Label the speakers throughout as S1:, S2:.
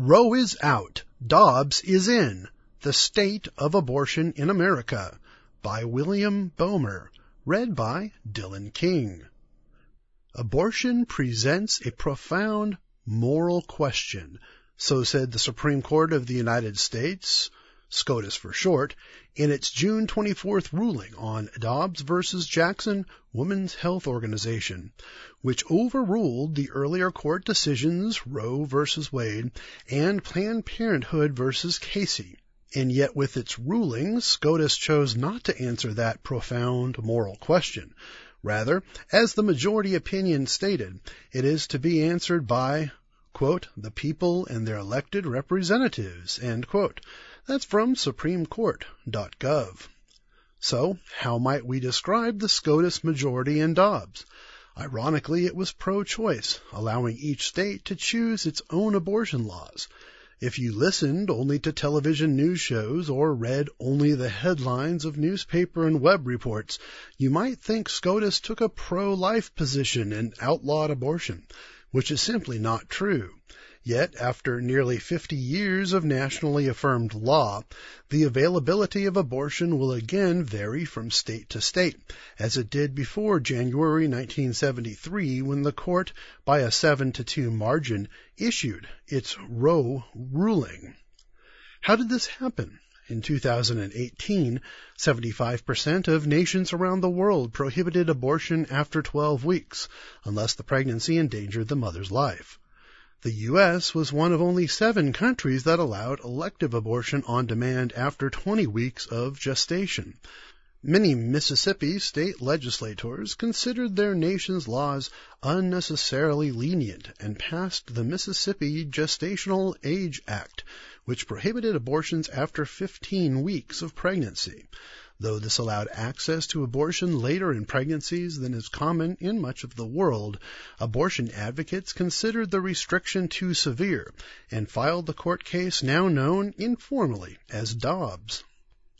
S1: Roe is out. Dobbs is in. The State of Abortion in America by William Bomer. Read by Dylan King. Abortion presents a profound moral question, so said the Supreme Court of the United States SCOTUS for short, in its June 24th ruling on Dobbs v. Jackson Women's Health Organization, which overruled the earlier court decisions Roe v. Wade and Planned Parenthood v. Casey. And yet with its ruling, SCOTUS chose not to answer that profound moral question. Rather, as the majority opinion stated, it is to be answered by, quote, the people and their elected representatives, end quote. That's from supremecourt.gov. So, how might we describe the SCOTUS majority in Dobbs? Ironically, it was pro-choice, allowing each state to choose its own abortion laws. If you listened only to television news shows or read only the headlines of newspaper and web reports, you might think SCOTUS took a pro-life position and outlawed abortion, which is simply not true. Yet, after nearly 50 years of nationally affirmed law, the availability of abortion will again vary from state to state, as it did before January 1973 when the court, by a 7 to 2 margin, issued its Roe ruling. How did this happen? In 2018, 75% of nations around the world prohibited abortion after 12 weeks, unless the pregnancy endangered the mother's life. The U.S. was one of only seven countries that allowed elective abortion on demand after 20 weeks of gestation. Many Mississippi state legislators considered their nation's laws unnecessarily lenient and passed the Mississippi Gestational Age Act, which prohibited abortions after 15 weeks of pregnancy though this allowed access to abortion later in pregnancies than is common in much of the world, abortion advocates considered the restriction too severe and filed the court case now known informally as Dobbs.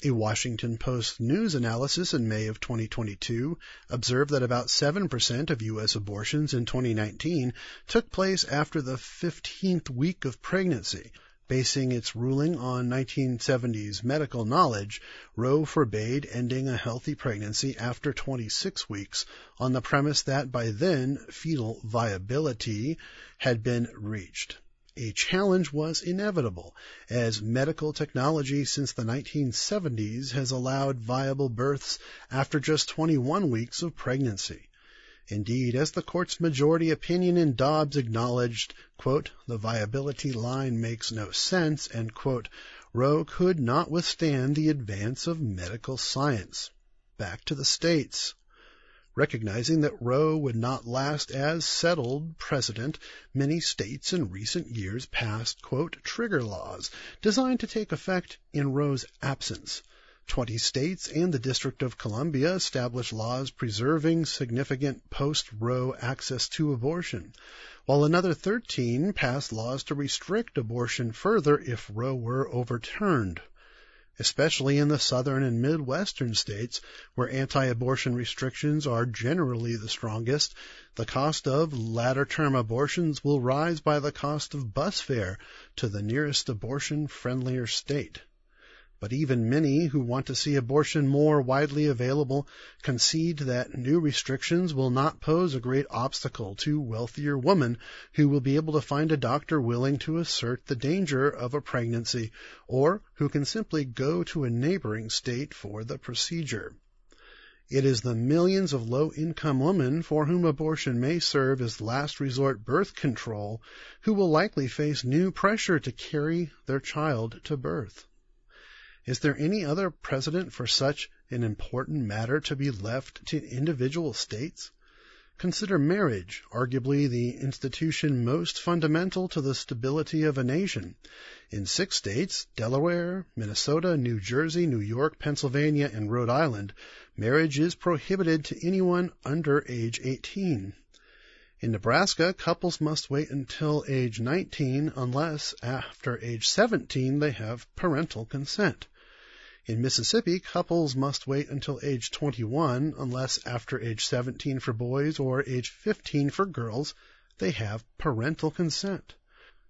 S1: A Washington Post news analysis in May of 2022 observed that about 7% of U.S. abortions in 2019 took place after the 15th week of pregnancy, Basing its ruling on 1970s medical knowledge, Roe forbade ending a healthy pregnancy after 26 weeks on the premise that by then fetal viability had been reached. A challenge was inevitable, as medical technology since the 1970s has allowed viable births after just 21 weeks of pregnancy. Indeed, as the court's majority opinion in Dobbs acknowledged, quote, the viability line makes no sense, and quote, Roe could not withstand the advance of medical science. Back to the states. Recognizing that Roe would not last as settled precedent, many states in recent years passed, trigger laws designed to take effect in Roe's absence. Twenty states and the District of Columbia established laws preserving significant post-Roe access to abortion, while another 13 passed laws to restrict abortion further if Roe were overturned. Especially in the southern and midwestern states, where anti-abortion restrictions are generally the strongest, the cost of latter-term abortions will rise by the cost of bus fare to the nearest abortion-friendlier state. But even many who want to see abortion more widely available concede that new restrictions will not pose a great obstacle to wealthier women who will be able to find a doctor willing to assert the danger of a pregnancy or who can simply go to a neighboring state for the procedure. It is the millions of low income women for whom abortion may serve as last resort birth control who will likely face new pressure to carry their child to birth. Is there any other precedent for such an important matter to be left to individual states? Consider marriage, arguably the institution most fundamental to the stability of a nation. In six states, Delaware, Minnesota, New Jersey, New York, Pennsylvania, and Rhode Island, marriage is prohibited to anyone under age 18. In Nebraska, couples must wait until age 19 unless after age 17 they have parental consent. In Mississippi, couples must wait until age 21 unless after age 17 for boys or age 15 for girls they have parental consent.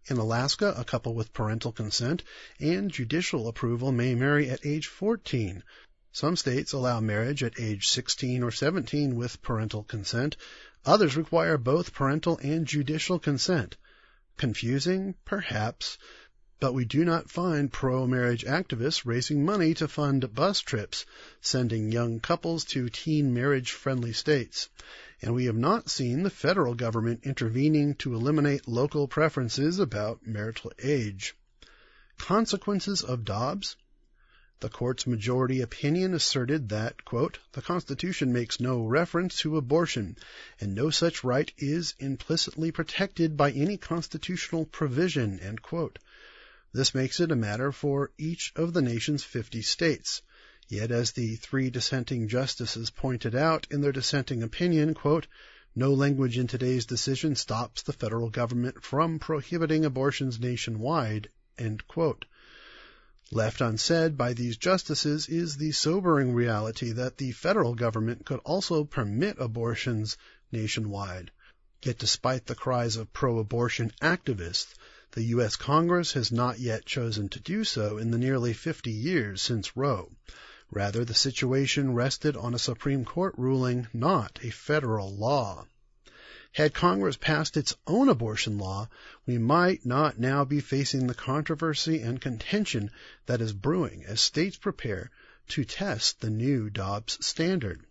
S1: In Alaska, a couple with parental consent and judicial approval may marry at age 14. Some states allow marriage at age 16 or 17 with parental consent. Others require both parental and judicial consent. Confusing? Perhaps. But we do not find pro-marriage activists raising money to fund bus trips, sending young couples to teen marriage-friendly states. And we have not seen the federal government intervening to eliminate local preferences about marital age. Consequences of Dobbs? The court's majority opinion asserted that, quote, the Constitution makes no reference to abortion, and no such right is implicitly protected by any constitutional provision, end quote. This makes it a matter for each of the nation's 50 states. Yet, as the three dissenting justices pointed out in their dissenting opinion, quote, no language in today's decision stops the federal government from prohibiting abortions nationwide. Left unsaid by these justices is the sobering reality that the federal government could also permit abortions nationwide. Yet despite the cries of pro-abortion activists, the U.S. Congress has not yet chosen to do so in the nearly 50 years since Roe. Rather, the situation rested on a Supreme Court ruling, not a federal law. Had Congress passed its own abortion law, we might not now be facing the controversy and contention that is brewing as states prepare to test the new Dobbs standard.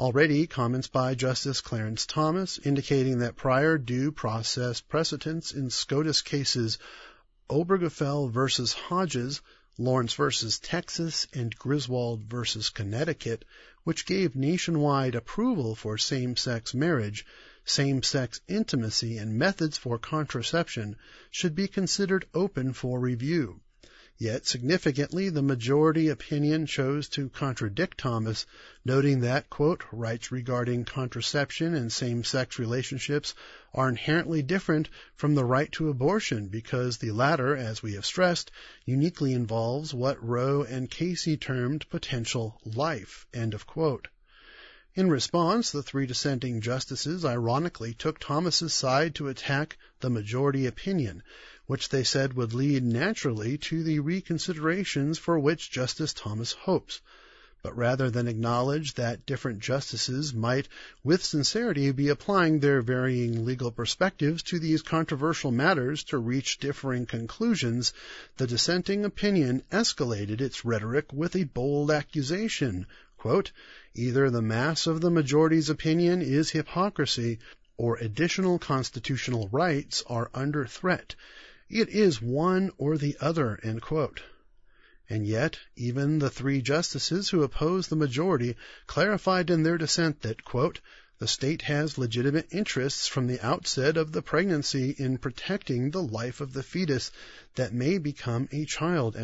S1: Already, comments by Justice Clarence Thomas indicating that prior due process precedents in SCOTUS cases Obergefell versus Hodges, Lawrence versus Texas, and Griswold versus Connecticut, which gave nationwide approval for same-sex marriage, same-sex intimacy and methods for contraception should be considered open for review. Yet significantly, the majority opinion chose to contradict Thomas, noting that, quote, rights regarding contraception and same-sex relationships are inherently different from the right to abortion because the latter, as we have stressed, uniquely involves what Roe and Casey termed potential life, end of quote. In response, the three dissenting justices ironically took Thomas's side to attack the majority opinion, which they said would lead naturally to the reconsiderations for which Justice Thomas hopes. But rather than acknowledge that different justices might with sincerity be applying their varying legal perspectives to these controversial matters to reach differing conclusions, the dissenting opinion escalated its rhetoric with a bold accusation, quote, Either the mass of the majority's opinion is hypocrisy, or additional constitutional rights are under threat. It is one or the other, And yet, even the three justices who opposed the majority clarified in their dissent that, quote, the state has legitimate interests from the outset of the pregnancy in protecting the life of the fetus that may become a child,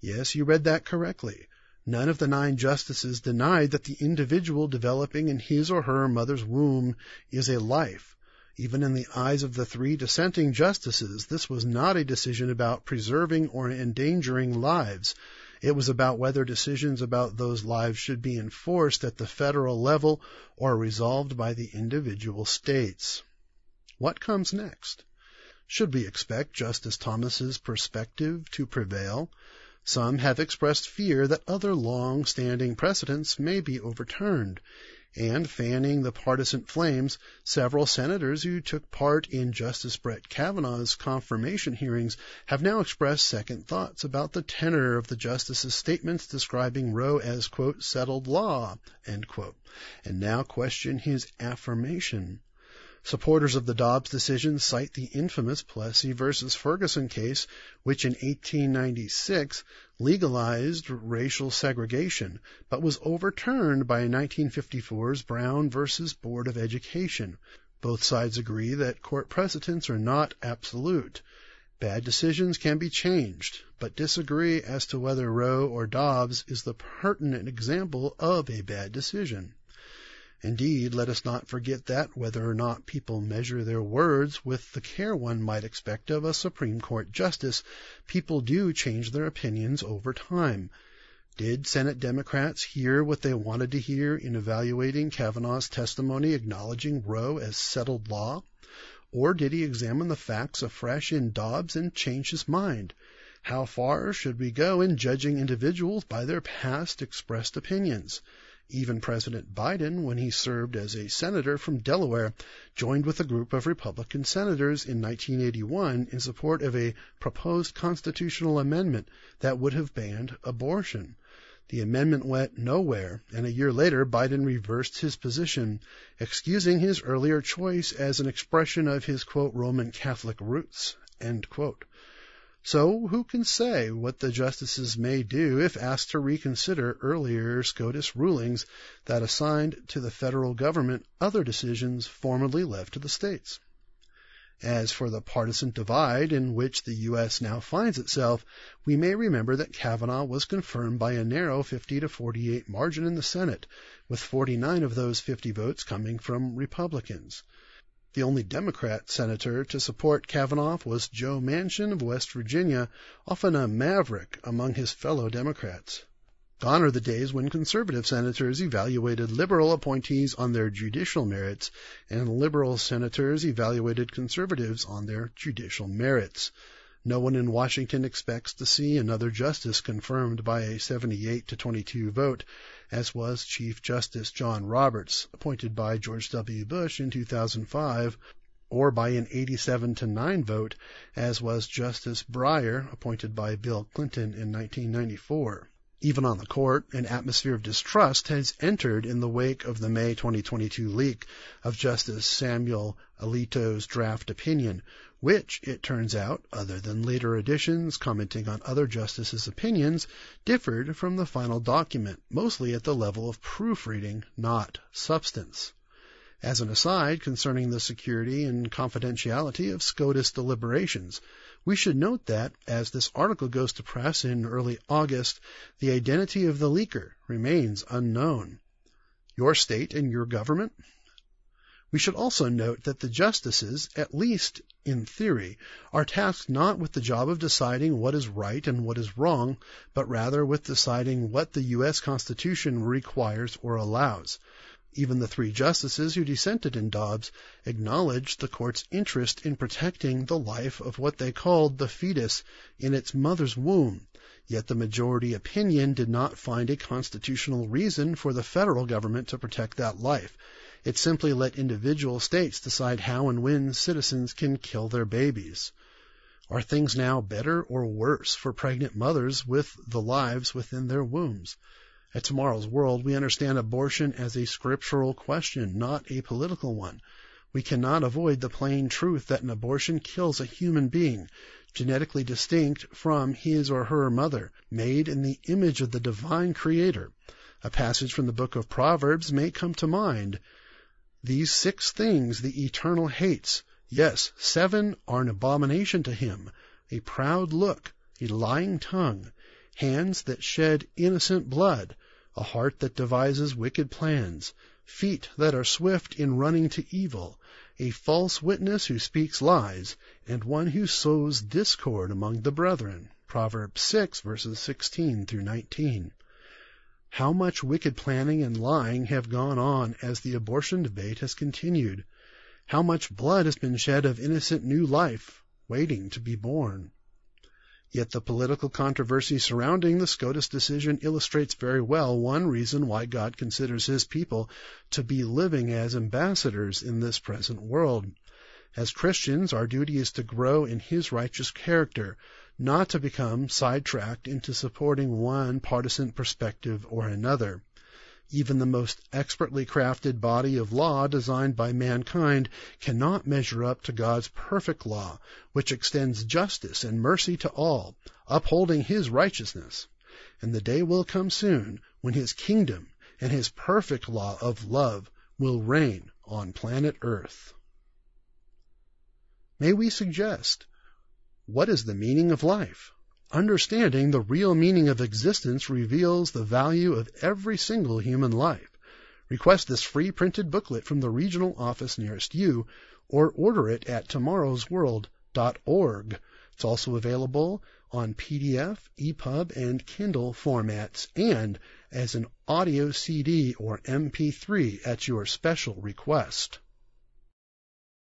S1: Yes, you read that correctly. None of the nine justices denied that the individual developing in his or her mother's womb is a life. Even in the eyes of the three dissenting justices, this was not a decision about preserving or endangering lives. It was about whether decisions about those lives should be enforced at the federal level or resolved by the individual states. What comes next? Should we expect Justice Thomas's perspective to prevail? Some have expressed fear that other long-standing precedents may be overturned, and fanning the partisan flames, several senators who took part in Justice Brett Kavanaugh's confirmation hearings have now expressed second thoughts about the tenor of the justice's statements describing Roe as, settled law, and now question his affirmation. Supporters of the Dobbs decision cite the infamous Plessy v. Ferguson case, which in 1896 legalized racial segregation, but was overturned by 1954's Brown v. Board of Education. Both sides agree that court precedents are not absolute. Bad decisions can be changed, but disagree as to whether Roe or Dobbs is the pertinent example of a bad decision. Indeed, let us not forget that, whether or not people measure their words with the care one might expect of a Supreme Court justice, people do change their opinions over time. Did Senate Democrats hear what they wanted to hear in evaluating Kavanaugh's testimony acknowledging Roe as settled law? Or did he examine the facts afresh in Dobbs and change his mind? How far should we go in judging individuals by their past expressed opinions? Even President Biden, when he served as a senator from Delaware, joined with a group of Republican senators in 1981 in support of a proposed constitutional amendment that would have banned abortion. The amendment went nowhere, and a year later Biden reversed his position, excusing his earlier choice as an expression of his, quote, Roman Catholic roots, end quote. So who can say what the justices may do if asked to reconsider earlier SCOTUS rulings that assigned to the federal government other decisions formerly left to the states? As for the partisan divide in which the U.S. now finds itself, we may remember that Kavanaugh was confirmed by a narrow 50 to 48 margin in the Senate, with 49 of those 50 votes coming from Republicans. The only Democrat senator to support Kavanaugh was Joe Manchin of West Virginia, often a maverick among his fellow Democrats. Gone are the days when conservative senators evaluated liberal appointees on their judicial merits and liberal senators evaluated conservatives on their judicial merits. No one in Washington expects to see another justice confirmed by a 78 to 22 vote, as was Chief Justice John Roberts, appointed by George W. Bush in 2005, or by an 87 to 9 vote, as was Justice Breyer, appointed by Bill Clinton in 1994. Even on the court, an atmosphere of distrust has entered in the wake of the May 2022 leak of Justice Samuel Alito's draft opinion, which, it turns out, other than later additions commenting on other justices' opinions, differed from the final document, mostly at the level of proofreading, not substance. As an aside concerning the security and confidentiality of SCOTUS deliberations, we should note that, as this article goes to press in early August, the identity of the leaker remains unknown. Your state and your government? We should also note that the justices, at least in theory, are tasked not with the job of deciding what is right and what is wrong, but rather with deciding what the U.S. Constitution requires or allows. Even the three justices who dissented in Dobbs acknowledged the court's interest in protecting the life of what they called the fetus in its mother's womb, yet the majority opinion did not find a constitutional reason for the federal government to protect that life it simply let individual states decide how and when citizens can kill their babies. Are things now better or worse for pregnant mothers with the lives within their wombs? At Tomorrow's World, we understand abortion as a scriptural question, not a political one. We cannot avoid the plain truth that an abortion kills a human being, genetically distinct from his or her mother, made in the image of the divine creator. A passage from the book of Proverbs may come to mind. These six things the Eternal hates. Yes, seven are an abomination to him a proud look, a lying tongue, hands that shed innocent blood, a heart that devises wicked plans, feet that are swift in running to evil, a false witness who speaks lies, and one who sows discord among the brethren. Proverbs 6 verses 16 through 19. How much wicked planning and lying have gone on as the abortion debate has continued? How much blood has been shed of innocent new life waiting to be born? Yet the political controversy surrounding the SCOTUS decision illustrates very well one reason why God considers his people to be living as ambassadors in this present world. As Christians, our duty is to grow in his righteous character, not to become sidetracked into supporting one partisan perspective or another. Even the most expertly crafted body of law designed by mankind cannot measure up to God's perfect law, which extends justice and mercy to all, upholding His righteousness. And the day will come soon when His kingdom and His perfect law of love will reign on planet Earth. May we suggest what is the meaning of life? Understanding the real meaning of existence reveals the value of every single human life. Request this free printed booklet from the regional office nearest you or order it at tomorrowsworld.org. It's also available on PDF, EPUB, and Kindle formats and as an audio CD or MP3 at your special request.